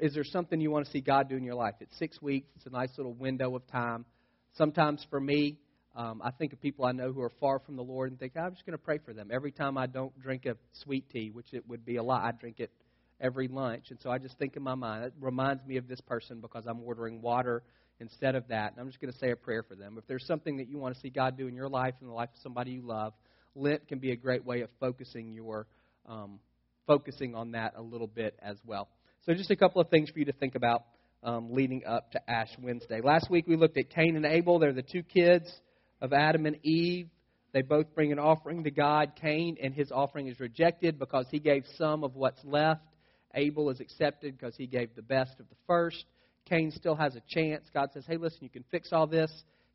is there something you want to see God do in your life? It's six weeks. It's a nice little window of time. Sometimes for me, um, I think of people I know who are far from the Lord and think, I'm just going to pray for them. Every time I don't drink a sweet tea, which it would be a lot, I drink it every lunch. And so I just think in my mind, it reminds me of this person because I'm ordering water instead of that. And I'm just going to say a prayer for them. If there's something that you want to see God do in your life and the life of somebody you love, Lent can be a great way of focusing your um, focusing on that a little bit as well. So just a couple of things for you to think about um, leading up to Ash Wednesday. Last week we looked at Cain and Abel. They're the two kids of Adam and Eve. They both bring an offering to God. Cain and his offering is rejected because he gave some of what's left. Abel is accepted because he gave the best of the first. Cain still has a chance. God says, hey, listen, you can fix all this.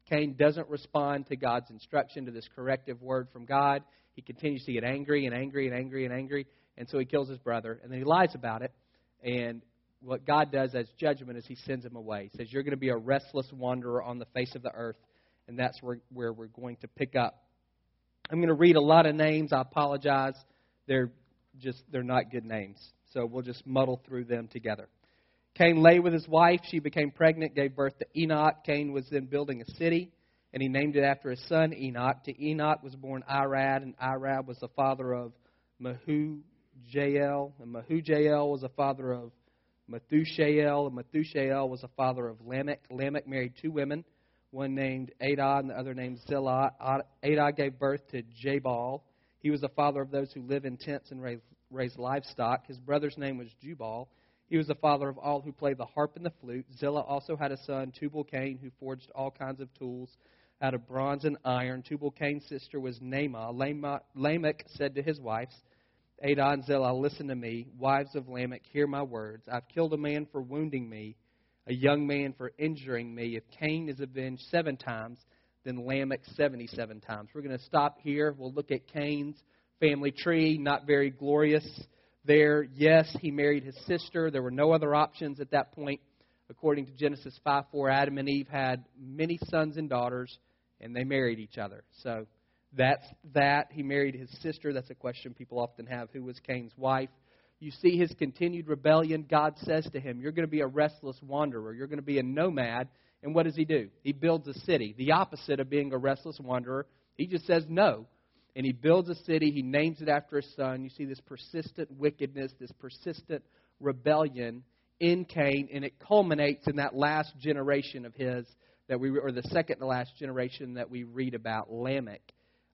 Cain doesn't respond to God's instruction, to this corrective word from God. He continues to get angry and angry and angry and angry, and so he kills his brother, and then he lies about it. And what God does as judgment is he sends him away. He says, You're going to be a restless wanderer on the face of the earth, and that's where, where we're going to pick up. I'm going to read a lot of names. I apologize. They're just they're not good names. So we'll just muddle through them together. Cain lay with his wife. She became pregnant, gave birth to Enoch. Cain was then building a city, and he named it after his son Enoch. To Enoch was born Irad, and Irad was the father of Mehujael, and Mehujael was a father of Methushael, and Methushael was a father of Lamech. Lamech married two women, one named Adah and the other named Zillah. Adah gave birth to Jabal. He was the father of those who live in tents and raise, raise livestock. His brother's name was Jubal. He was the father of all who play the harp and the flute. Zillah also had a son, Tubal Cain, who forged all kinds of tools out of bronze and iron. Tubal Cain's sister was Naamah. Lamech said to his wives, Adah Zillah, listen to me. Wives of Lamech, hear my words. I've killed a man for wounding me, a young man for injuring me. If Cain is avenged seven times, then Lamech 77 times. We're going to stop here. We'll look at Cain's family tree, not very glorious there. Yes, he married his sister. There were no other options at that point. According to Genesis 5 4, Adam and Eve had many sons and daughters, and they married each other. So that's that. He married his sister. That's a question people often have. Who was Cain's wife? You see his continued rebellion. God says to him, You're going to be a restless wanderer. You're going to be a nomad. And what does he do? He builds a city. The opposite of being a restless wanderer. He just says no and he builds a city. He names it after his son. You see this persistent wickedness, this persistent rebellion in Cain, and it culminates in that last generation of his that we, or the second to last generation that we read about, Lamech.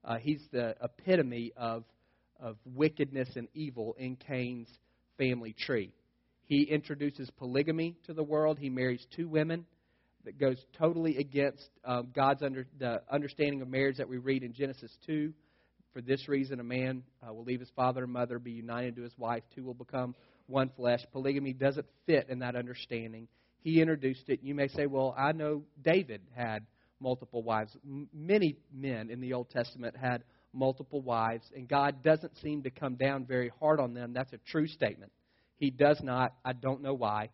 Uh, he's the epitome of of wickedness and evil in Cain's family tree. He introduces polygamy to the world. He marries two women that goes totally against uh, God's under, the understanding of marriage that we read in Genesis 2. For this reason, a man uh, will leave his father and mother, be united to his wife, two will become one flesh. Polygamy doesn't fit in that understanding. He introduced it. You may say, well, I know David had multiple wives. M- many men in the Old Testament had multiple wives, and God doesn't seem to come down very hard on them. That's a true statement. He does not. I don't know why.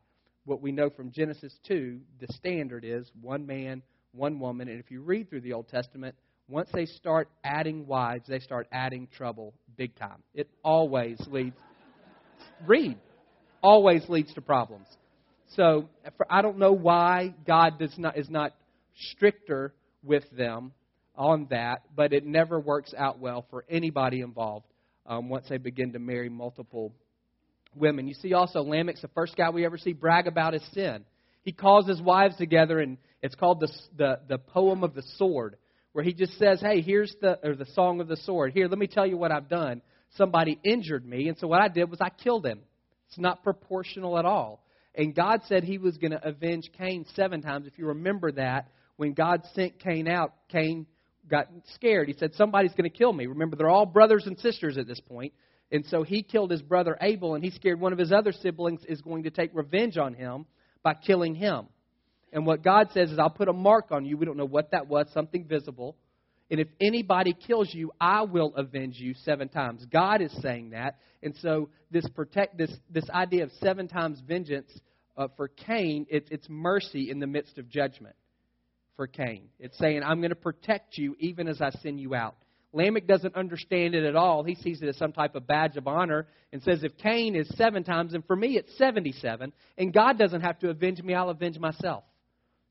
What we know from Genesis 2, the standard is one man, one woman. And if you read through the Old Testament, once they start adding wives, they start adding trouble big time. It always leads, read, always leads to problems. So I don't know why God does not, is not stricter with them on that, but it never works out well for anybody involved um, once they begin to marry multiple women. You see also Lamech's the first guy we ever see brag about his sin. He calls his wives together, and it's called the, the, the poem of the sword where he just says, "Hey, here's the or the song of the sword. Here, let me tell you what I've done. Somebody injured me, and so what I did was I killed him. It's not proportional at all. And God said He was going to avenge Cain seven times. If you remember that, when God sent Cain out, Cain got scared. He said, "Somebody's going to kill me." Remember, they're all brothers and sisters at this point. And so he killed his brother Abel, and he scared one of his other siblings is going to take revenge on him by killing him. And what God says is, I'll put a mark on you. We don't know what that was, something visible. And if anybody kills you, I will avenge you seven times. God is saying that. And so this protect this this idea of seven times vengeance uh, for Cain, it, it's mercy in the midst of judgment for Cain. It's saying, I'm going to protect you even as I send you out. Lamech doesn't understand it at all. He sees it as some type of badge of honor and says, if Cain is seven times, and for me it's 77, and God doesn't have to avenge me, I'll avenge myself.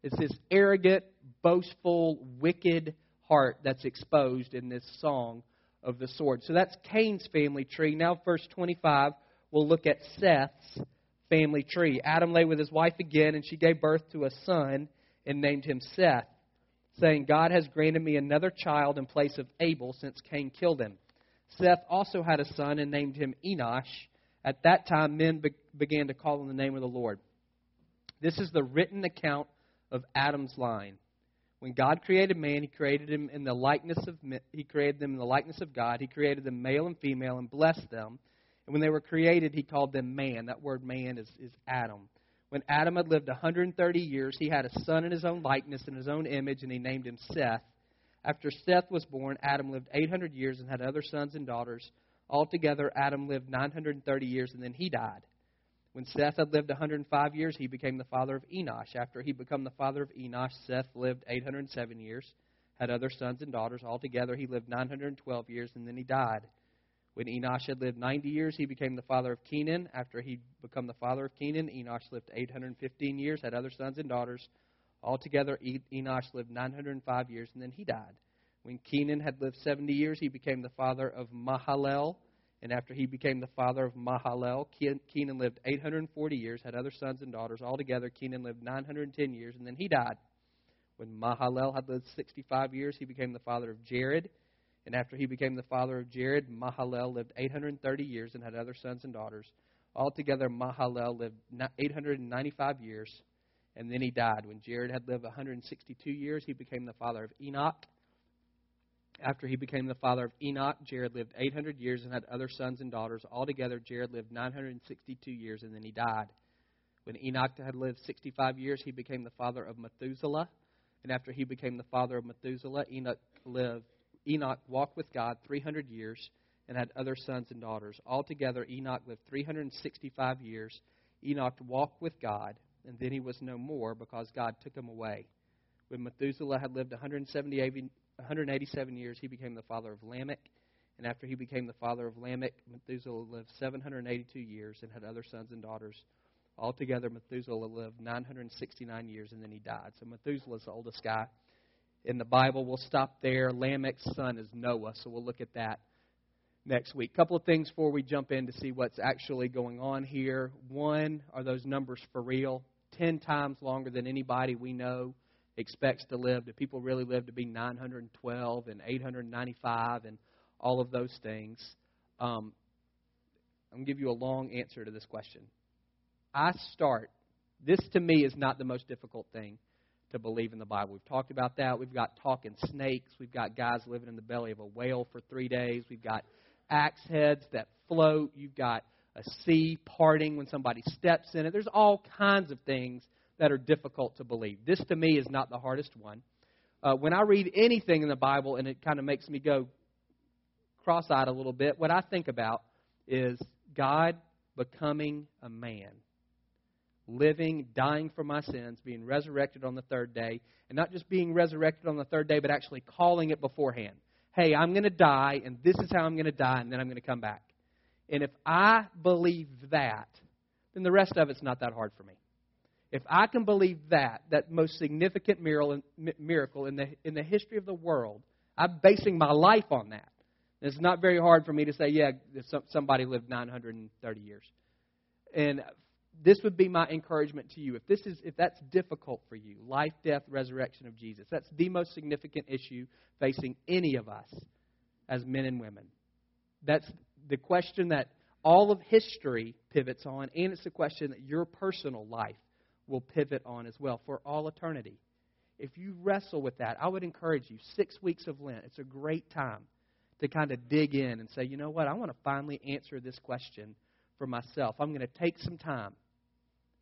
It's this arrogant, boastful, wicked heart that's exposed in this song of the sword. So that's Cain's family tree. Now, verse 25, we'll look at Seth's family tree. Adam lay with his wife again, and she gave birth to a son and named him Seth saying, God has granted me another child in place of Abel since Cain killed him. Seth also had a son and named him Enosh. At that time, men be- began to call on the name of the Lord. This is the written account of Adam's line. When God created man, He created him in the likeness of He created them in the likeness of God. He created them male and female and blessed them. And when they were created, He called them man. That word man is, is Adam. When Adam had lived 130 years, he had a son in his own likeness and his own image, and he named him Seth. After Seth was born, Adam lived 800 years and had other sons and daughters. Altogether, Adam lived 930 years, and then he died. When Seth had lived 105 years, he became the father of Enosh. After he became the father of Enosh, Seth lived 807 years, had other sons and daughters. Altogether, he lived 912 years, and then he died. When Enosh had lived 90 years, he became the father of Kenan. After he became the father of Kenan, Enosh lived 815 years, had other sons and daughters. Altogether, Enosh lived 905 years, and then he died. When Kenan had lived 70 years, he became the father of Mahalalel. And after he became the father of Mahalalel, Kenan lived 840 years, had other sons and daughters. Altogether, Kenan lived 910 years, and then he died. When Mahalalel had lived 65 years, he became the father of Jared. And after he became the father of Jared, Mahalalel lived 830 years and had other sons and daughters. Altogether, Mahalalel lived 895 years, and then he died. When Jared had lived 162 years, he became the father of Enoch. After he became the father of Enoch, Jared lived 800 years and had other sons and daughters. Altogether, Jared lived 962 years, and then he died. When Enoch had lived 65 years, he became the father of Methuselah. And after he became the father of Methuselah, Enoch lived Enoch walked with God 300 years and had other sons and daughters. Altogether, Enoch lived 365 years. Enoch walked with God, and then he was no more because God took him away. When Methuselah had lived 187 years, he became the father of Lamech. And after he became the father of Lamech, Methuselah lived 782 years and had other sons and daughters. Altogether, Methuselah lived 969 years, and then he died. So Methuselah's the oldest guy in the Bible. We'll stop there. Lamech's son is Noah, so we'll look at that next week. Couple of things before we jump in to see what's actually going on here. One, are those numbers for real? Ten times longer than anybody we know expects to live. Do people really live to be 912 and 895 and all of those things? Um, I'm going to give you a long answer to this question. I start, this to me is not the most difficult thing to believe in the Bible. We've talked about that. We've got talking snakes. We've got guys living in the belly of a whale for three days. We've got axe heads that float. You've got a sea parting when somebody steps in it. There's all kinds of things that are difficult to believe. This, to me, is not the hardest one. Uh, when I read anything in the Bible and it kind of makes me go cross eyed a little bit, what I think about is God becoming a man living, dying for my sins, being resurrected on the third day, and not just being resurrected on the third day, but actually calling it beforehand. Hey, I'm going to die, and this is how I'm going to die, and then I'm going to come back. And if I believe that, then the rest of it's not that hard for me. If I can believe that, that most significant miracle in the, in the history of the world, I'm basing my life on that. It's not very hard for me to say, yeah, somebody lived 930 years. And this would be my encouragement to you. If this is if that's difficult for you, life, death, resurrection of Jesus, that's the most significant issue facing any of us as men and women. That's the question that all of history pivots on, and it's a question that your personal life will pivot on as well for all eternity. If you wrestle with that, I would encourage you, six weeks of Lent, it's a great time to kind of dig in and say, you know what, I want to finally answer this question for myself. I'm going to take some time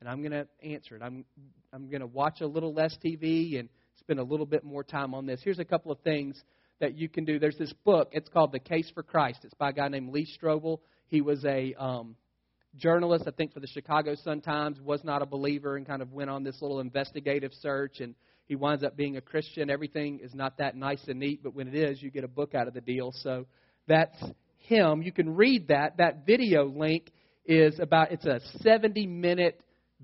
and I'm going to answer it. I'm, I'm going to watch a little less TV and spend a little bit more time on this. Here's a couple of things that you can do. There's this book. It's called The Case for Christ. It's by a guy named Lee Strobel. He was a um, journalist, I think, for the Chicago Sun Times. Was not a believer and kind of went on this little investigative search. And he winds up being a Christian. Everything is not that nice and neat, but when it is, you get a book out of the deal. So that's him. You can read that. That video link is about, it's a 70 minute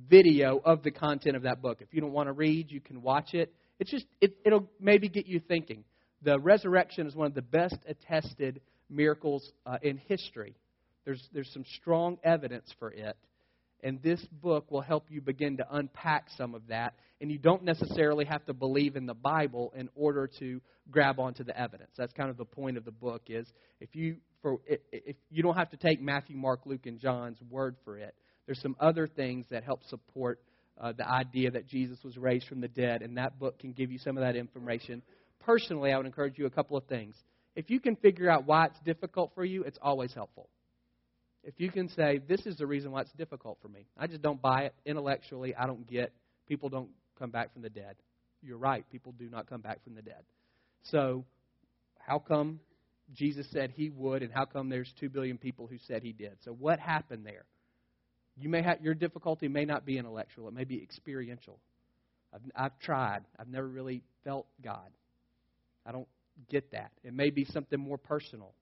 video of the content of that book. If you don't want to read, you can watch it. It's just, it, it'll maybe get you thinking. The resurrection is one of the best attested miracles uh, in history. There's, there's some strong evidence for it. And this book will help you begin to unpack some of that. And you don't necessarily have to believe in the Bible in order to grab onto the evidence. That's kind of the point of the book is if you for if you don't have to take Matthew, Mark, Luke, and John's word for it. There's some other things that help support uh, the idea that Jesus was raised from the dead, and that book can give you some of that information. Personally, I would encourage you a couple of things. If you can figure out why it's difficult for you, it's always helpful. If you can say, This is the reason why it's difficult for me, I just don't buy it intellectually, I don't get, people don't come back from the dead. You're right, people do not come back from the dead. So, how come Jesus said he would, and how come there's 2 billion people who said he did? So, what happened there? You may have, your difficulty may not be intellectual, it may be experiential. I've, I've tried, I've never really felt God. I don't get that. It may be something more personal.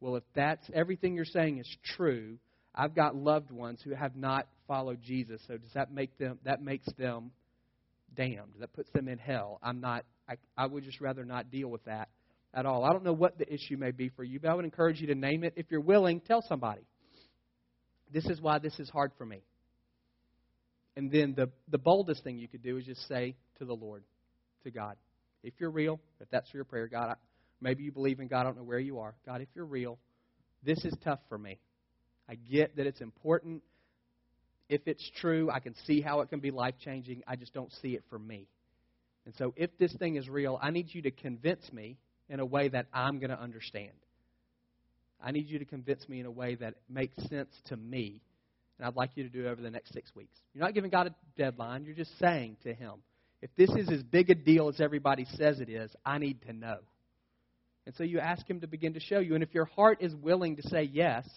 Well, if that's everything you're saying is true, I've got loved ones who have not followed Jesus. So does that make them that makes them damned? That puts them in hell. I'm not I, I would just rather not deal with that at all. I don't know what the issue may be for you, but I would encourage you to name it. If you're willing, tell somebody. This is why this is hard for me. And then the, the boldest thing you could do is just say to the Lord, to God, if you're real, if that's your prayer, God, I, maybe you believe in God, I don't know where you are. God, if you're real, this is tough for me. I get that it's important. If it's true, I can see how it can be life changing. I just don't see it for me. And so, if this thing is real, I need you to convince me in a way that I'm going to understand. I need you to convince me in a way that makes sense to me. And I'd like you to do it over the next six weeks. You're not giving God a deadline. You're just saying to Him, if this is as big a deal as everybody says it is, I need to know. And so you ask Him to begin to show you. And if your heart is willing to say yes,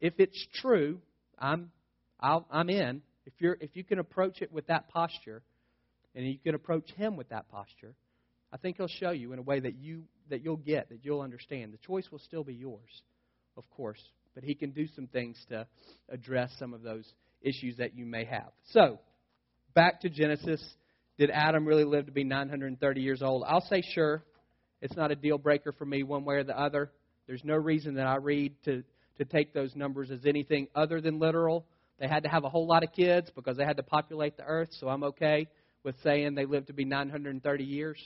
if it's true, I'm, I'll, I'm in. If, you're, if you can approach it with that posture, and you can approach Him with that posture, I think He'll show you in a way that you that you'll get, that you'll understand. The choice will still be yours, of course, but He can do some things to address some of those issues that you may have. So, back to Genesis. Did Adam really live to be 930 years old? I'll say sure. It's not a deal breaker for me one way or the other. There's no reason that I read to, to take those numbers as anything other than literal. They had to have a whole lot of kids because they had to populate the earth, so I'm okay with saying they lived to be 930 years.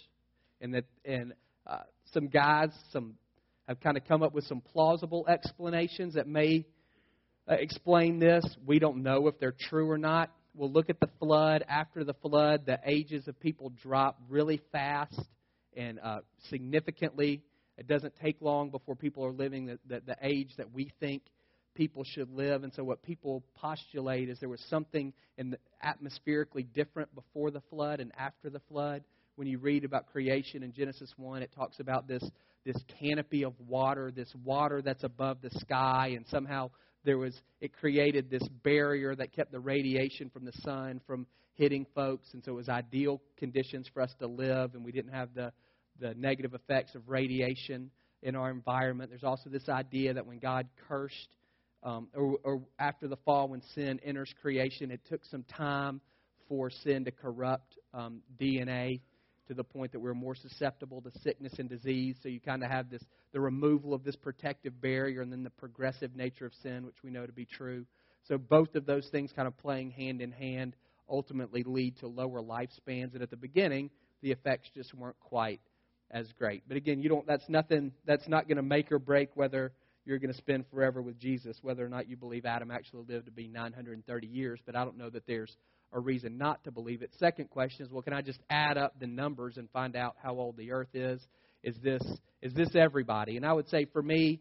And that and uh, some guys some have kind of come up with some plausible explanations that may uh, explain this. We don't know if they're true or not. We'll look at the flood. After the flood, the ages of people drop really fast and uh, significantly. It doesn't take long before people are living the, the, the age that we think people should live. And so, what people postulate is there was something in the, atmospherically different before the flood and after the flood when you read about creation in Genesis 1, it talks about this, this canopy of water, this water that's above the sky, and somehow there was it created this barrier that kept the radiation from the sun from hitting folks, and so it was ideal conditions for us to live, and we didn't have the the negative effects of radiation in our environment. There's also this idea that when God cursed, um, or, or after the fall, when sin enters creation, it took some time for sin to corrupt um, DNA to the point that we're more susceptible to sickness and disease. So you kind of have this the removal of this protective barrier and then the progressive nature of sin, which we know to be true. So both of those things kind of playing hand in hand ultimately lead to lower lifespans. And at the beginning, the effects just weren't quite as great. But again, you don't that's nothing that's not going to make or break whether you're going to spend forever with Jesus, whether or not you believe Adam actually lived to be 930 years. But I don't know that there's a reason not to believe it. Second question is, well, can I just add up the numbers and find out how old the earth is? Is this is this everybody? And I would say for me,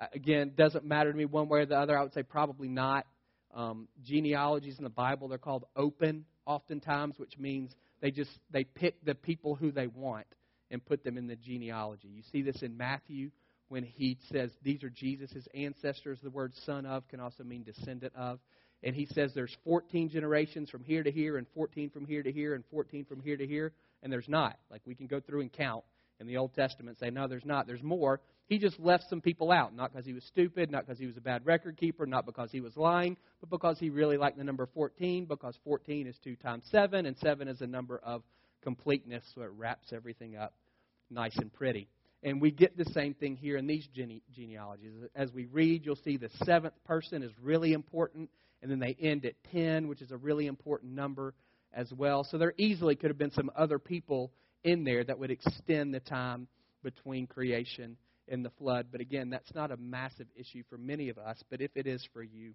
uh, again, doesn't matter to me one way or the other. I would say probably not. Um, genealogies in the Bible they're called open oftentimes, which means they just they pick the people who they want and put them in the genealogy. You see this in Matthew when he says these are Jesus' ancestors. The word son of can also mean descendant of and he says there's 14 generations from here to here, and 14 from here to here, and 14 from here to here. and there's not. Like we can go through and count in the Old Testament say, no, there's not. There's more. He just left some people out, not because he was stupid, not because he was a bad record keeper, not because he was lying, but because he really liked the number 14, because 14 is 2 times 7, and 7 is a number of completeness, so it wraps everything up nice and pretty. And we get the same thing here in these gene- genealogies. As we read, you'll see the seventh person is really important, and then they end at 10, which is a really important number as well. So there easily could have been some other people in there that would extend the time between creation and the flood. But again, that's not a massive issue for many of us, but if it is for you,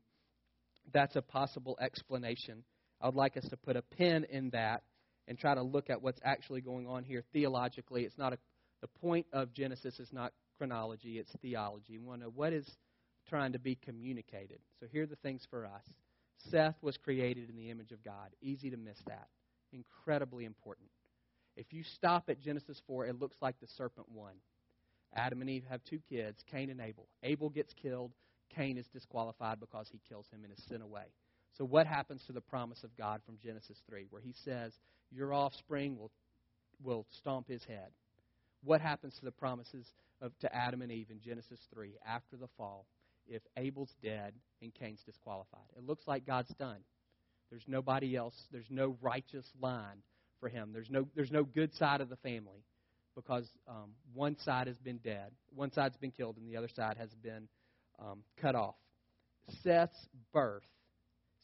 that's a possible explanation. I would like us to put a pin in that and try to look at what's actually going on here theologically. It's not a, the point of Genesis is not chronology, it's theology. We want to know what is trying to be communicated. So here are the things for us. Seth was created in the image of God. Easy to miss that. Incredibly important. If you stop at Genesis 4, it looks like the serpent won. Adam and Eve have two kids, Cain and Abel. Abel gets killed. Cain is disqualified because he kills him in his sin away. So, what happens to the promise of God from Genesis 3, where he says, Your offspring will, will stomp his head? What happens to the promises of, to Adam and Eve in Genesis 3 after the fall if Abel's dead and Cain's disqualified? It looks like God's done. There's nobody else, there's no righteous line for him. There's no, there's no good side of the family because um, one side has been dead, one side's been killed, and the other side has been um, cut off. Seth's birth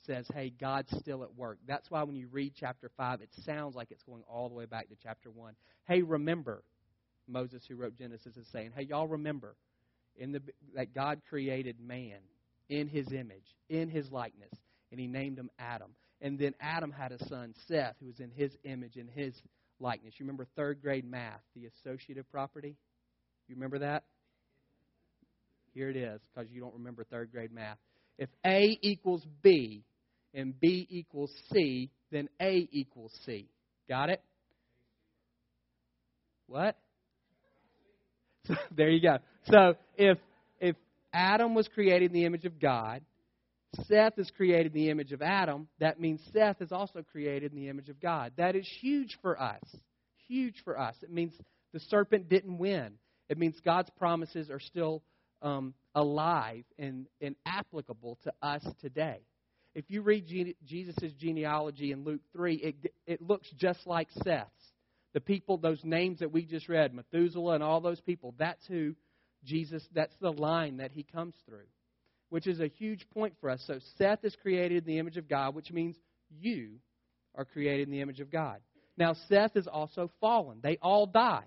says, hey, God's still at work. That's why when you read chapter 5, it sounds like it's going all the way back to chapter 1. Hey, remember, Moses, who wrote Genesis, is saying, hey, y'all remember in the, that God created man in his image, in his likeness, and he named him Adam. And then Adam had a son, Seth, who was in his image, in his likeness. You remember third grade math, the associative property? You remember that? Here it is, because you don't remember third grade math. If A equals B and B equals C, then A equals C. Got it? What? There you go. So if if Adam was created in the image of God, Seth is created in the image of Adam, that means Seth is also created in the image of God. That is huge for us. Huge for us. It means the serpent didn't win. It means God's promises are still um, alive and, and applicable to us today. If you read gene- Jesus' genealogy in Luke 3, it, it looks just like Seth's. The people, those names that we just read, Methuselah and all those people, that's who Jesus, that's the line that he comes through which is a huge point for us. So Seth is created in the image of God, which means you are created in the image of God. Now, Seth is also fallen. They all die,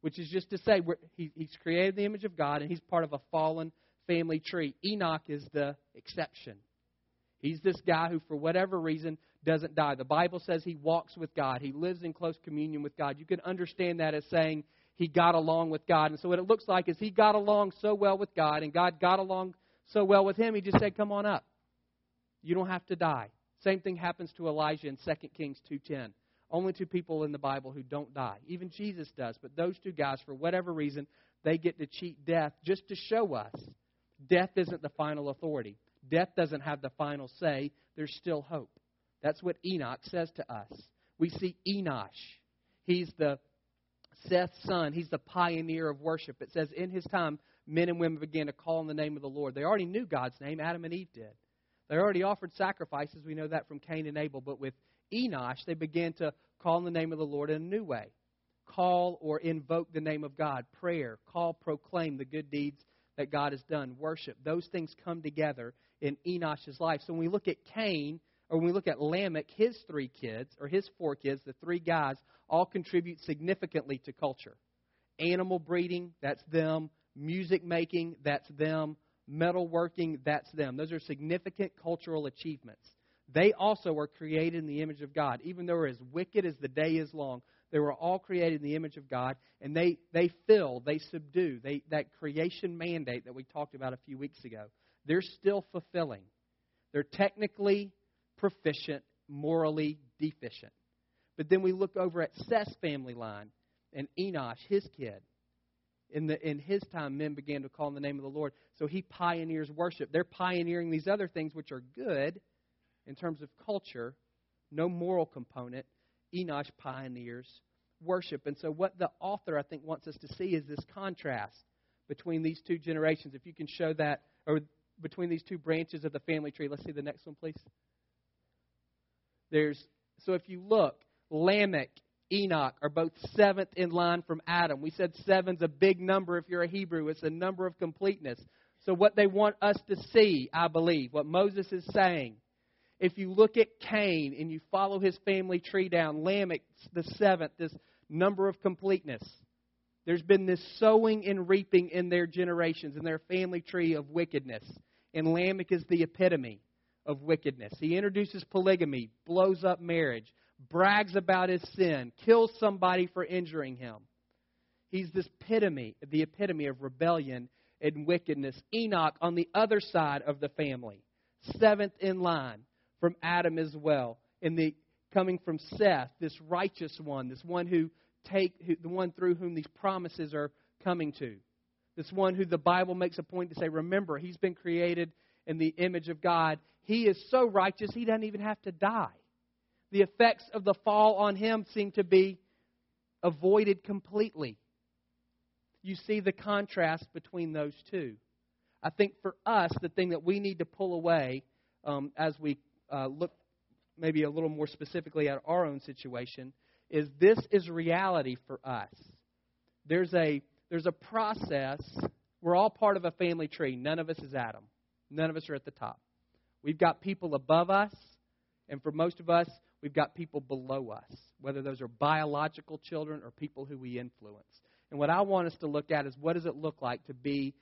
which is just to say he, he's created in the image of God, and he's part of a fallen family tree. Enoch is the exception. He's this guy who, for whatever reason, doesn't die. The Bible says he walks with God, he lives in close communion with God. You can understand that as saying he got along with God. And so, what it looks like is he got along so well with God, and God got along so well with him, he just said, Come on up. You don't have to die. Same thing happens to Elijah in 2 Kings 2.10. Only two people in the Bible who don't die. Even Jesus does. But those two guys, for whatever reason, they get to cheat death just to show us death isn't the final authority. Death doesn't have the final say. There's still hope. That's what Enoch says to us. We see Enosh. He's the Seth's son. He's the pioneer of worship. It says in his time, men and women began to call on the name of the Lord. They already knew God's name, Adam and Eve did. They already offered sacrifices. We know that from Cain and Abel. But with Enosh, they began to call on the name of the Lord in a new way. Call or invoke the name of God. Prayer. Call, proclaim the good deeds that God has done. Worship. Those things come together in Enosh's life. So when we look at Cain, or when we look at Lamech, his three kids, or his four kids, the three guys, all contribute significantly to culture. Animal breeding, that's them music making, that's them, metalworking, that's them. Those are significant cultural achievements. They also were created in the image of God. Even though they're as wicked as the day is long, they were all created in the image of God, and they, they fill, they subdue, they, that creation mandate that we talked about a few weeks ago, they're still fulfilling. They're technically proficient, morally deficient. But then we look over at Seth's family line and Enosh, his kid in, the, in his time, men began to call on the name of the Lord. So he pioneers worship. They're pioneering these other things which are good in terms of culture, no moral component. Enosh pioneers worship. And so, what the author, I think, wants us to see is this contrast between these two generations. If you can show that, or between these two branches of the family tree. Let's see the next one, please. There's so if you look, Lamech, Enoch are both seventh in line from Adam. We said seven's a big number if you're a Hebrew. It's a number of completeness. So what they want us to see, I believe, what Moses is saying, if you look at Cain and you follow his family tree down, Lamech, the seventh, this number of completeness. There's been this sowing and reaping in their generations, in their family tree of wickedness. And Lamech is the epitome of wickedness. He introduces polygamy, blows up marriage, brags about his sin, kills somebody for injuring him. He's this epitome, the epitome of rebellion and wickedness. Enoch on the other side of the family, seventh in line from Adam as well. In the coming from Seth, this righteous one, this one who take who, the one through whom these promises are coming to. This one who the Bible makes a point to say, remember, he's been created in the image of God. He is so righteous, he doesn't even have to die. The effects of the fall on him seem to be avoided completely. You see the contrast between those two. I think for us, the thing that we need to pull away um, as we uh, look maybe a little more specifically at our own situation is this is reality for us. There's a there's a process. We're all part of a family tree. None of us is Adam. None of us are at the top. We've got people above us, and for most of us, we've got people below us, whether those are biological children or people who we influence. And what I want us to look at is what does it look like to be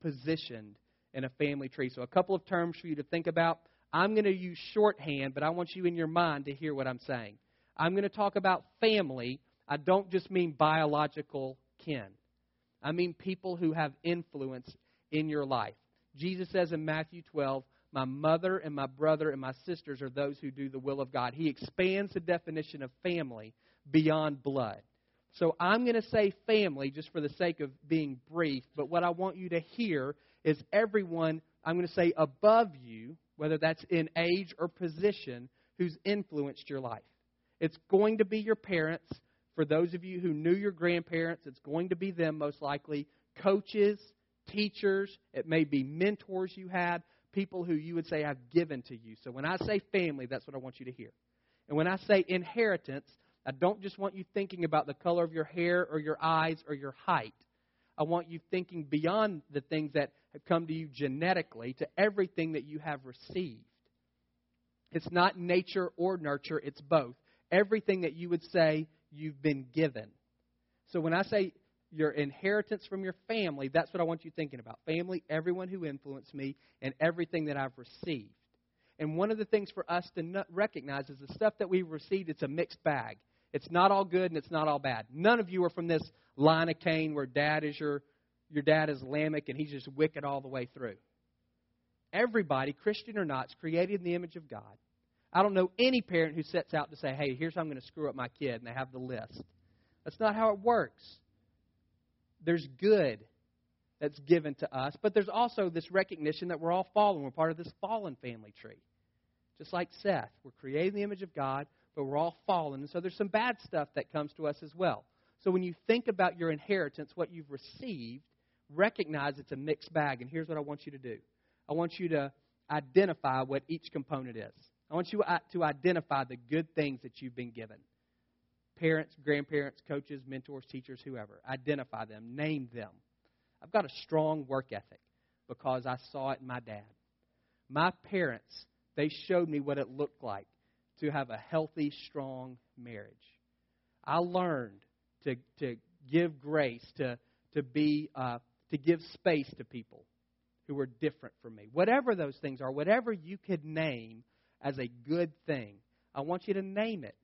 positioned in a family tree? So, a couple of terms for you to think about. I'm going to use shorthand, but I want you in your mind to hear what I'm saying. I'm going to talk about family. I don't just mean biological kin, I mean people who have influence in your life. Jesus says in Matthew 12, My mother and my brother and my sisters are those who do the will of God. He expands the definition of family beyond blood. So I'm going to say family just for the sake of being brief, but what I want you to hear is everyone, I'm going to say above you, whether that's in age or position, who's influenced your life. It's going to be your parents. For those of you who knew your grandparents, it's going to be them most likely. Coaches, teachers, it may be mentors you had, people who you would say I've given to you. So when I say family, that's what I want you to hear. And when I say inheritance, I don't just want you thinking about the color of your hair or your eyes or your height. I want you thinking beyond the things that have come to you genetically to everything that you have received. It's not nature or nurture, it's both everything that you would say you've been given. So when I say your inheritance from your family, that's what I want you thinking about. Family, everyone who influenced me, and everything that I've received. And one of the things for us to recognize is the stuff that we've received, it's a mixed bag. It's not all good and it's not all bad. None of you are from this line of Cain where dad is your, your dad is Lamech and he's just wicked all the way through. Everybody, Christian or not, is created in the image of God. I don't know any parent who sets out to say, hey, here's how I'm going to screw up my kid, and they have the list. That's not how it works. There's good that's given to us, but there's also this recognition that we're all fallen. We're part of this fallen family tree. Just like Seth, we're created in the image of God, but we're all fallen. And so there's some bad stuff that comes to us as well. So when you think about your inheritance, what you've received, recognize it's a mixed bag. And here's what I want you to do I want you to identify what each component is. I want you to identify the good things that you've been given. Parents, grandparents, coaches, mentors, teachers, whoever. Identify them, name them. I've got a strong work ethic because I saw it in my dad. My parents, they showed me what it looked like to have a healthy, strong marriage. I learned to, to give grace, to, to, be, uh, to give space to people who are different from me. Whatever those things are, whatever you could name, as a good thing. I want you to name it.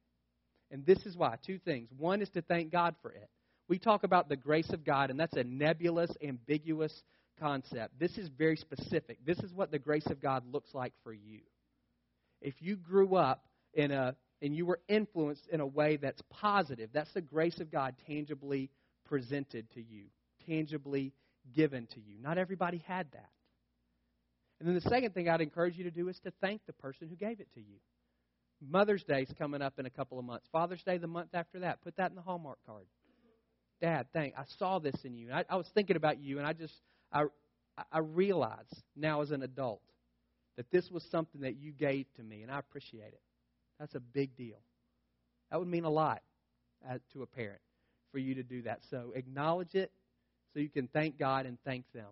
And this is why two things. One is to thank God for it. We talk about the grace of God, and that's a nebulous, ambiguous concept. This is very specific. This is what the grace of God looks like for you. If you grew up in a and you were influenced in a way that's positive, that's the grace of God tangibly presented to you, tangibly given to you. Not everybody had that. And then the second thing I'd encourage you to do is to thank the person who gave it to you. Mother's Day's coming up in a couple of months. Father's Day the month after that. Put that in the Hallmark card. Dad, thank. I saw this in you. I, I was thinking about you, and I just I I realize now as an adult that this was something that you gave to me, and I appreciate it. That's a big deal. That would mean a lot to a parent for you to do that. So acknowledge it so you can thank God and thank them.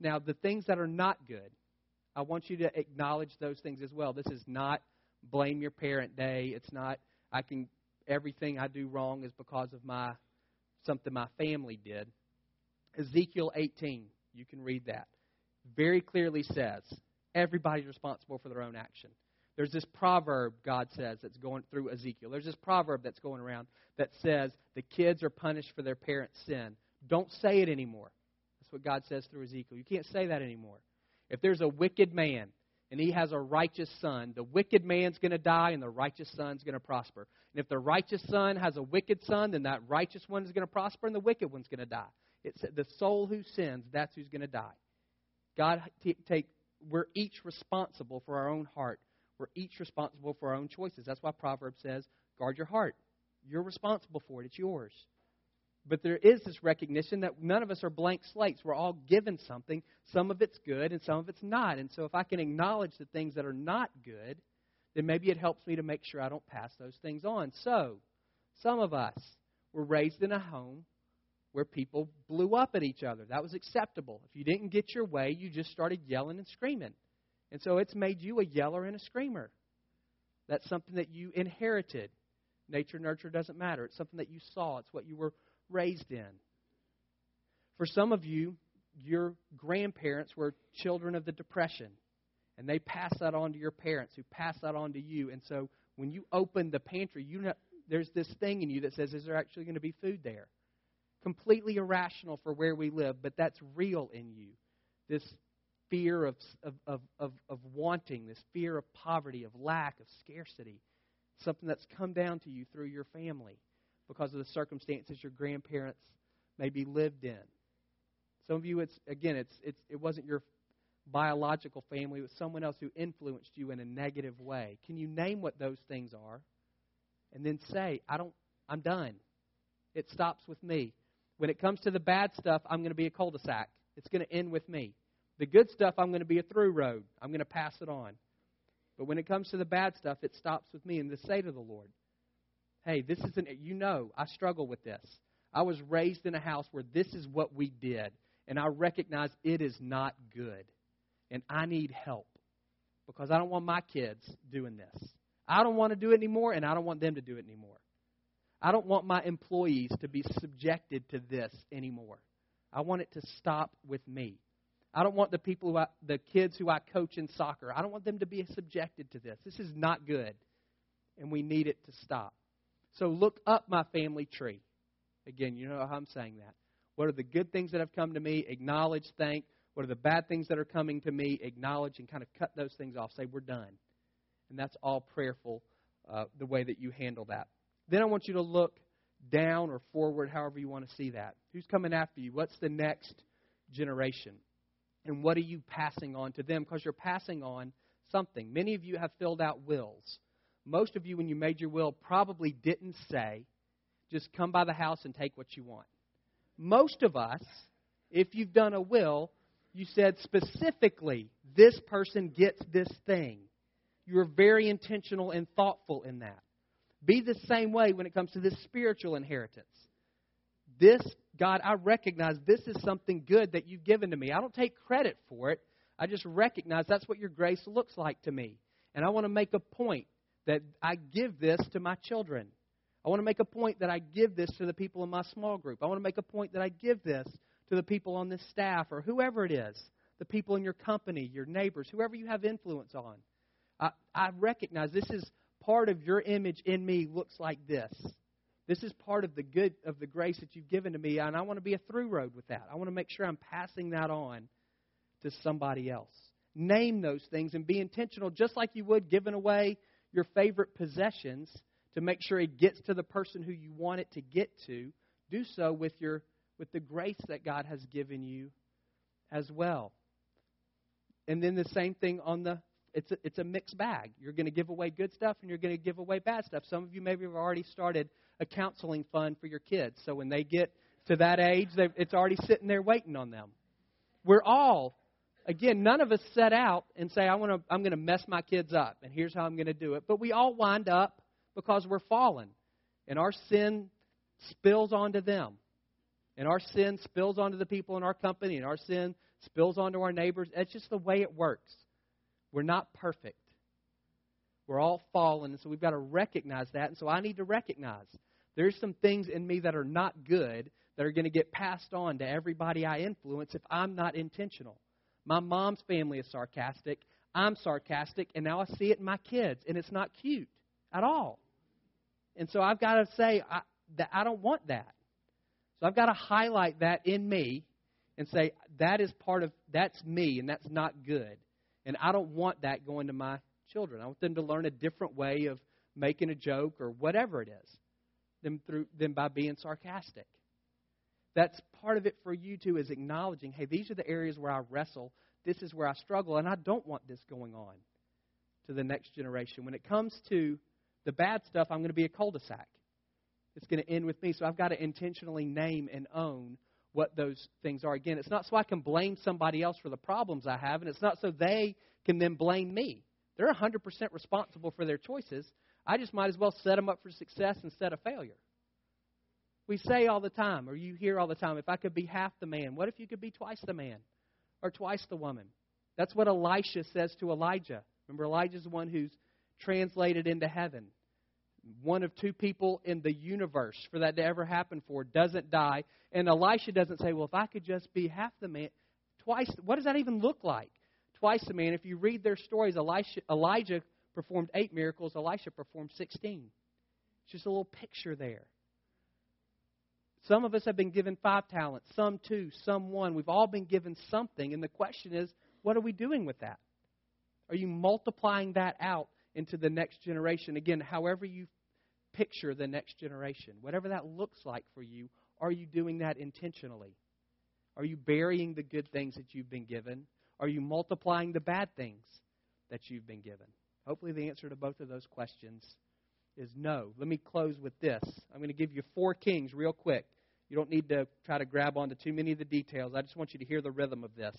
Now, the things that are not good, I want you to acknowledge those things as well. This is not blame your parent day. It's not I can everything I do wrong is because of my something my family did. Ezekiel 18, you can read that. Very clearly says everybody's responsible for their own action. There's this proverb, God says, that's going through Ezekiel. There's this proverb that's going around that says the kids are punished for their parents' sin. Don't say it anymore. That's what God says through Ezekiel. You can't say that anymore. If there's a wicked man and he has a righteous son, the wicked man's going to die and the righteous son's going to prosper. And if the righteous son has a wicked son, then that righteous one is going to prosper and the wicked one's going to die. It's the soul who sins, that's who's going to die. God t- take we're each responsible for our own heart. We're each responsible for our own choices. That's why Proverbs says, guard your heart. You're responsible for it. It's yours. But there is this recognition that none of us are blank slates. We're all given something. Some of it's good and some of it's not. And so if I can acknowledge the things that are not good, then maybe it helps me to make sure I don't pass those things on. So, some of us were raised in a home where people blew up at each other. That was acceptable. If you didn't get your way, you just started yelling and screaming. And so it's made you a yeller and a screamer. That's something that you inherited. Nature, nurture doesn't matter. It's something that you saw, it's what you were raised in. For some of you, your grandparents were children of the Depression, and they passed that on to your parents, who passed that on to you. And so when you open the pantry, you know, there's this thing in you that says, Is there actually going to be food there? Completely irrational for where we live, but that's real in you. This fear of, of, of, of, of wanting, this fear of poverty, of lack, of scarcity, something that's come down to you through your family because of the circumstances your grandparents maybe lived in. Some of you, it's again, it's, it's it wasn't your biological family; it was someone else who influenced you in a negative way. Can you name what those things are, and then say, "I don't. I'm done. It stops with me." When it comes to the bad stuff, I'm going to be a cul-de-sac. It's going to end with me. The good stuff, I'm going to be a through road. I'm going to pass it on. But when it comes to the bad stuff, it stops with me. And to say to the Lord, hey, this isn't, you know, I struggle with this. I was raised in a house where this is what we did, and I recognize it is not good. And I need help because I don't want my kids doing this. I don't want to do it anymore, and I don't want them to do it anymore. I don't want my employees to be subjected to this anymore. I want it to stop with me. I don't want the people who I, the kids who I coach in soccer. I don't want them to be subjected to this. This is not good, and we need it to stop. So look up my family tree. Again, you know how I'm saying that. What are the good things that have come to me? Acknowledge, thank. What are the bad things that are coming to me? Acknowledge and kind of cut those things off. Say, we're done. And that's all prayerful, uh, the way that you handle that. Then I want you to look down or forward, however you want to see that. Who's coming after you? What's the next generation? And what are you passing on to them? Because you're passing on something. Many of you have filled out wills most of you, when you made your will, probably didn't say, just come by the house and take what you want. Most of us, if you've done a will, you said specifically, this person gets this thing. You're very intentional and thoughtful in that. Be the same way when it comes to this spiritual inheritance. This, God, I recognize this is something good that you've given to me. I don't take credit for it. I just recognize that's what your grace looks like to me. And I want to make a point that I give this to my children. I want to make a point that I give this to the people in my small group. I want to make a point that I give this to the people on this staff or whoever it is, the people in your company, your neighbors, whoever you have influence on. I, I recognize this is part of your image in me looks like this. This is part of the good of the grace that you've given to me, and I want to be a through road with that. I want to make sure I'm passing that on to somebody else. Name those things and be intentional, just like you would giving away your favorite possessions to make sure it gets to the person who you want it to get to, do so with your with the grace that God has given you as well. And then the same thing on the it's a, it's a mixed bag. You're going to give away good stuff and you're going to give away bad stuff. Some of you maybe have already started a counseling fund for your kids. So when they get to that age, it's already sitting there waiting on them. We're all, again, none of us set out and say, I want to, I'm going to mess my kids up, and here's how I'm going to do it. But we all wind up because we're fallen, and our sin spills onto them. And our sin spills onto the people in our company, and our sin spills onto our neighbors. That's just the way it works. We're not perfect. We're all fallen, and so we've got to recognize that. And so I need to recognize there's some things in me that are not good that are going to get passed on to everybody I influence if I'm not intentional. My mom's family is sarcastic. I'm sarcastic, and now I see it in my kids, and it's not cute at all. And so I've got to say I, that I don't want that. So I've got to highlight that in me and say that is part of that's me, and that's not good. And I don't want that going to my children. I want them to learn a different way of making a joke or whatever it is than through than by being sarcastic. That's part of it for you too is acknowledging, hey, these are the areas where I wrestle. This is where I struggle, and I don't want this going on to the next generation. When it comes to the bad stuff, I'm going to be a cul-de-sac. It's going to end with me. So I've got to intentionally name and own what those things are. Again, it's not so I can blame somebody else for the problems I have, and it's not so they can then blame me. They're 100% responsible for their choices. I just might as well set them up for success instead of failure. We say all the time, or you hear all the time, if I could be half the man, what if you could be twice the man or twice the woman? That's what Elisha says to Elijah. Remember, Elijah's the one who's translated into heaven. One of two people in the universe for that to ever happen for doesn't die. And Elisha doesn't say, well, if I could just be half the man, twice, what does that even look like? Twice the man. If you read their stories, Elisha, Elijah performed eight miracles, Elisha performed 16. It's just a little picture there. Some of us have been given five talents, some two, some one. We've all been given something. And the question is, what are we doing with that? Are you multiplying that out into the next generation? Again, however you picture the next generation, whatever that looks like for you, are you doing that intentionally? Are you burying the good things that you've been given? Are you multiplying the bad things that you've been given? Hopefully, the answer to both of those questions is no. Let me close with this. I'm going to give you four kings real quick. You don't need to try to grab onto too many of the details. I just want you to hear the rhythm of this.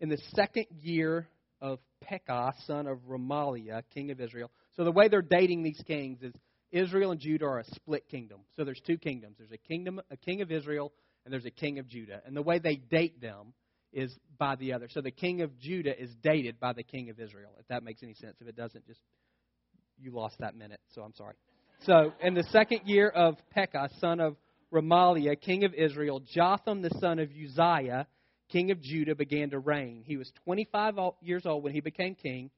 In the second year of Pekah, son of Remaliah, king of Israel. So the way they're dating these kings is Israel and Judah are a split kingdom. So there's two kingdoms. There's a kingdom, a king of Israel, and there's a king of Judah. And the way they date them is by the other. So the king of Judah is dated by the king of Israel. If that makes any sense. If it doesn't, just you lost that minute. So I'm sorry. So, in the second year of Pekah, son of Remaliah, king of Israel, Jotham, the son of Uzziah, king of Judah, began to reign. He was 25 years old when he became king.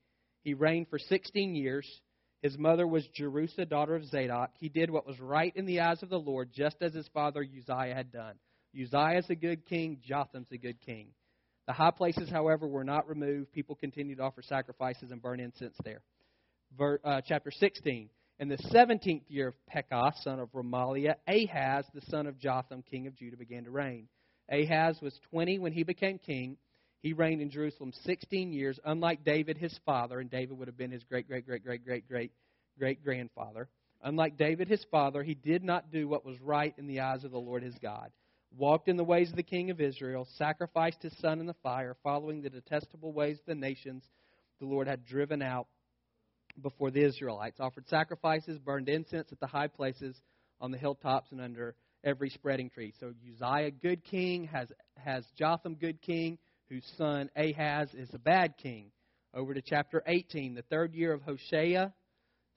He reigned for 16 years. His mother was Jerusha, daughter of Zadok. He did what was right in the eyes of the Lord, just as his father Uzziah had done. Uzziah is a good king, Jotham's a good king. The high places, however, were not removed. People continued to offer sacrifices and burn incense there. Ver, uh, chapter 16. In the seventeenth year of Pekah, son of Remaliah, Ahaz, the son of Jotham, king of Judah, began to reign. Ahaz was 20 when he became king. He reigned in Jerusalem 16 years, unlike David, his father, and David would have been his great, great, great, great, great, great, great grandfather. Unlike David, his father, he did not do what was right in the eyes of the Lord his God. Walked in the ways of the king of Israel, sacrificed his son in the fire, following the detestable ways of the nations the Lord had driven out before the Israelites, offered sacrifices, burned incense at the high places on the hilltops and under every spreading tree. So Uzziah, good king, has, has Jotham, good king, whose son Ahaz is a bad king. Over to chapter 18, the third year of Hoshea,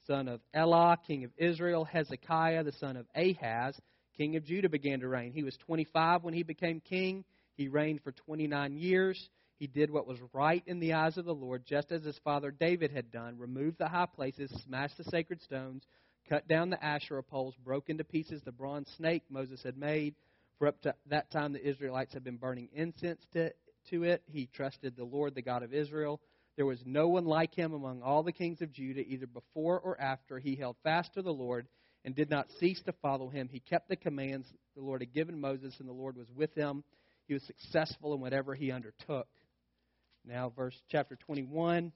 son of Elah, king of Israel, Hezekiah, the son of Ahaz, king of Judah, began to reign. He was 25 when he became king. He reigned for 29 years. He did what was right in the eyes of the Lord, just as his father David had done removed the high places, smashed the sacred stones, cut down the Asherah poles, broke into pieces the bronze snake Moses had made. For up to that time, the Israelites had been burning incense to, to it. He trusted the Lord, the God of Israel. There was no one like him among all the kings of Judah, either before or after. He held fast to the Lord and did not cease to follow him. He kept the commands the Lord had given Moses, and the Lord was with him. He was successful in whatever he undertook. Now, verse chapter 21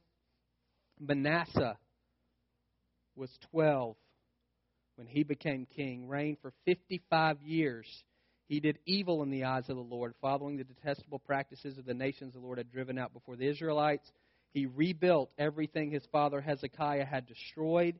Manasseh was 12 when he became king, reigned for 55 years. He did evil in the eyes of the Lord, following the detestable practices of the nations the Lord had driven out before the Israelites. He rebuilt everything his father Hezekiah had destroyed.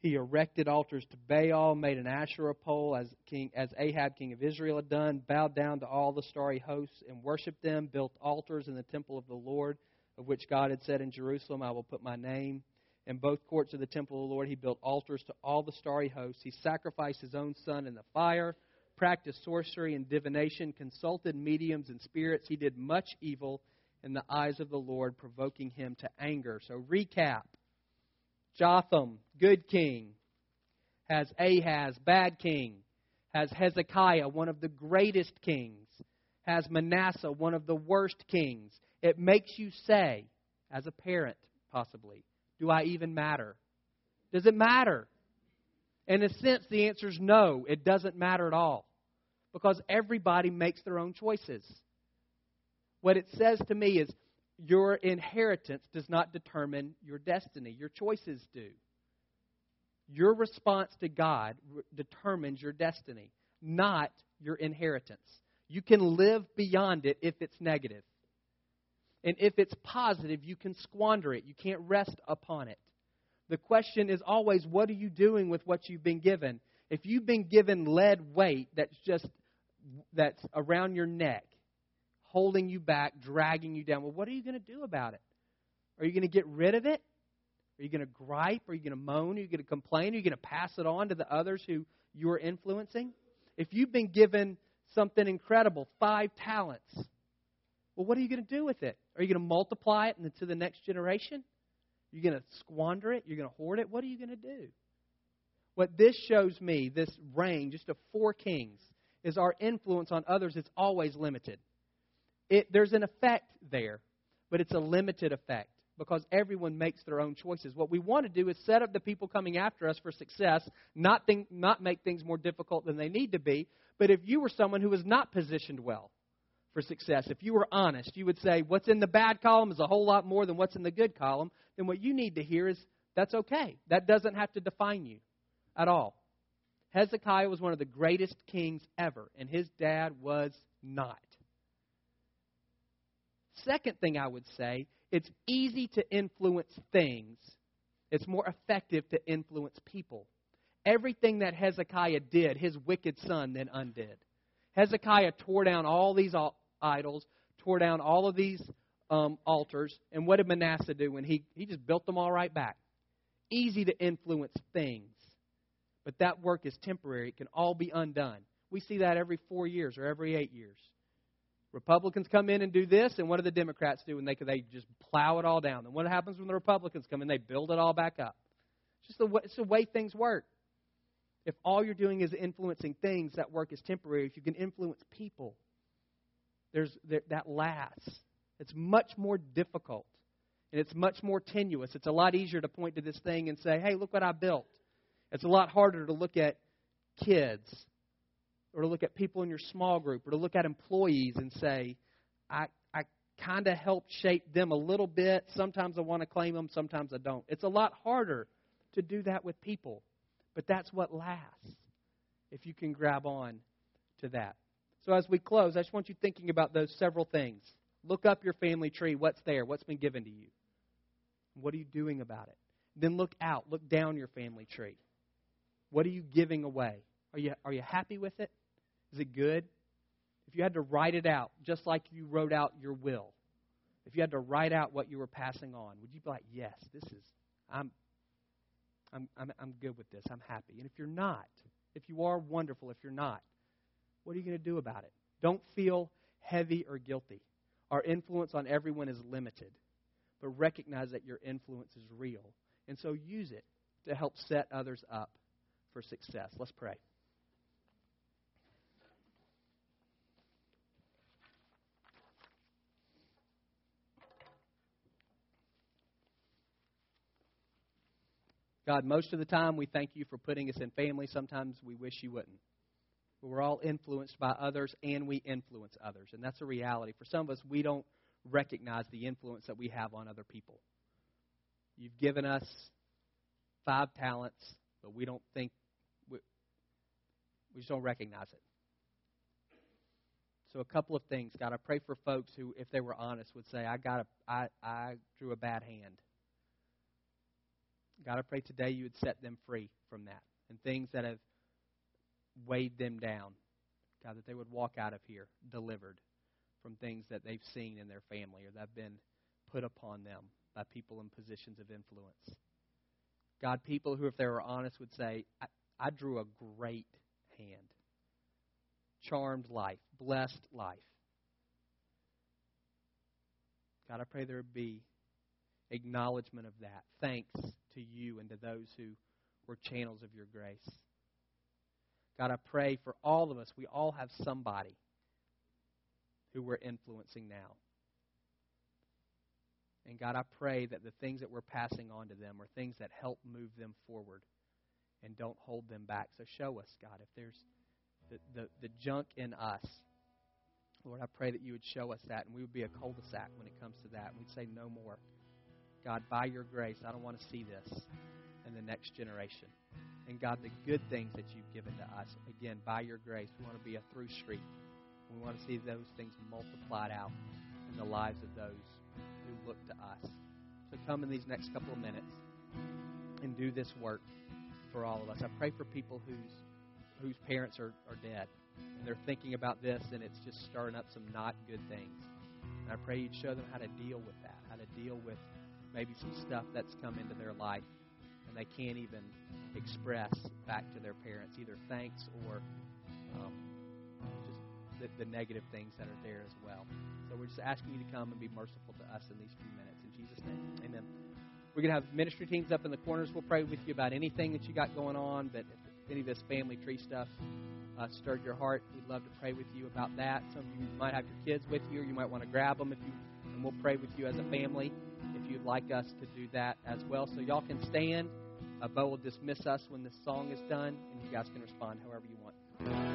He erected altars to Baal, made an Asherah pole as king as Ahab, king of Israel, had done, bowed down to all the starry hosts and worshipped them, built altars in the temple of the Lord, of which God had said in Jerusalem, I will put my name. In both courts of the temple of the Lord, he built altars to all the starry hosts. He sacrificed his own son in the fire, practiced sorcery and divination, consulted mediums and spirits. He did much evil in the eyes of the Lord, provoking him to anger. So, recap Jotham, good king, has Ahaz, bad king, has Hezekiah, one of the greatest kings, has Manasseh, one of the worst kings. It makes you say, as a parent, possibly, do I even matter? Does it matter? In a sense, the answer is no, it doesn't matter at all. Because everybody makes their own choices. What it says to me is your inheritance does not determine your destiny, your choices do. Your response to God determines your destiny, not your inheritance. You can live beyond it if it's negative. And if it's positive, you can squander it. You can't rest upon it. The question is always, what are you doing with what you've been given? If you've been given lead weight that's just that's around your neck, holding you back, dragging you down. Well, what are you going to do about it? Are you going to get rid of it? Are you going to gripe? Are you going to moan? Are you going to complain? Are you going to pass it on to the others who you are influencing? If you've been given something incredible, five talents, well, what are you going to do with it? Are you going to multiply it into the next generation? You're going to squander it? You're going to hoard it? What are you going to do? What this shows me, this reign, just of four kings, is our influence on others is always limited. It, there's an effect there, but it's a limited effect because everyone makes their own choices. What we want to do is set up the people coming after us for success, not, think, not make things more difficult than they need to be. But if you were someone who was not positioned well for success, if you were honest, you would say, what's in the bad column is a whole lot more than what's in the good column. Then what you need to hear is, that's okay. That doesn't have to define you at all. Hezekiah was one of the greatest kings ever, and his dad was not. Second thing I would say, it's easy to influence things. It's more effective to influence people. Everything that Hezekiah did, his wicked son then undid. Hezekiah tore down all these idols, tore down all of these um, altars, and what did Manasseh do when he, he just built them all right back? Easy to influence things. But that work is temporary. It can all be undone. We see that every four years or every eight years. Republicans come in and do this, and what do the Democrats do when they they just plow it all down? And what happens when the Republicans come in? They build it all back up. It's just the way, it's the way things work. If all you're doing is influencing things, that work is temporary. If you can influence people, there's there, that lasts. It's much more difficult, and it's much more tenuous. It's a lot easier to point to this thing and say, "Hey, look what I built." It's a lot harder to look at kids or to look at people in your small group or to look at employees and say, I, I kind of helped shape them a little bit. Sometimes I want to claim them, sometimes I don't. It's a lot harder to do that with people, but that's what lasts if you can grab on to that. So as we close, I just want you thinking about those several things. Look up your family tree. What's there? What's been given to you? What are you doing about it? Then look out. Look down your family tree. What are you giving away? Are you, are you happy with it? Is it good? If you had to write it out, just like you wrote out your will, if you had to write out what you were passing on, would you be like, yes, this is, I'm, I'm, I'm, I'm good with this. I'm happy. And if you're not, if you are wonderful, if you're not, what are you going to do about it? Don't feel heavy or guilty. Our influence on everyone is limited, but recognize that your influence is real. And so use it to help set others up for success. Let's pray. God, most of the time we thank you for putting us in family. Sometimes we wish you wouldn't. But we're all influenced by others and we influence others. And that's a reality. For some of us, we don't recognize the influence that we have on other people. You've given us five talents, but we don't think, we, we just don't recognize it. So, a couple of things, God. I pray for folks who, if they were honest, would say, I, got a, I, I drew a bad hand. God, I pray today you would set them free from that and things that have weighed them down. God, that they would walk out of here delivered from things that they've seen in their family or that have been put upon them by people in positions of influence. God, people who, if they were honest, would say, I, I drew a great hand. Charmed life, blessed life. God, I pray there would be acknowledgement of that. Thanks to you and to those who were channels of your grace. God, I pray for all of us. We all have somebody who we're influencing now. And God, I pray that the things that we're passing on to them are things that help move them forward and don't hold them back. So show us, God, if there's the, the, the junk in us. Lord, I pray that you would show us that and we would be a cul de sac when it comes to that. And we'd say, no more. God, by your grace, I don't want to see this in the next generation. And God, the good things that you've given to us, again, by your grace, we want to be a through street. We want to see those things multiplied out in the lives of those who look to us. So come in these next couple of minutes and do this work for all of us. I pray for people whose whose parents are, are dead and they're thinking about this and it's just stirring up some not good things. And I pray you'd show them how to deal with that, how to deal with maybe some stuff that's come into their life and they can't even express back to their parents either thanks or um, just the, the negative things that are there as well. So we're just asking you to come and be merciful to us in these few minutes. In Jesus' name, amen. We're going to have ministry teams up in the corners. We'll pray with you about anything that you got going on, but if any of this family tree stuff uh, stirred your heart, we'd love to pray with you about that. Some of you might have your kids with you, or you might want to grab them if you, and we'll pray with you as a family you'd like us to do that as well. So y'all can stand. Uh, Bo will dismiss us when this song is done, and you guys can respond however you want.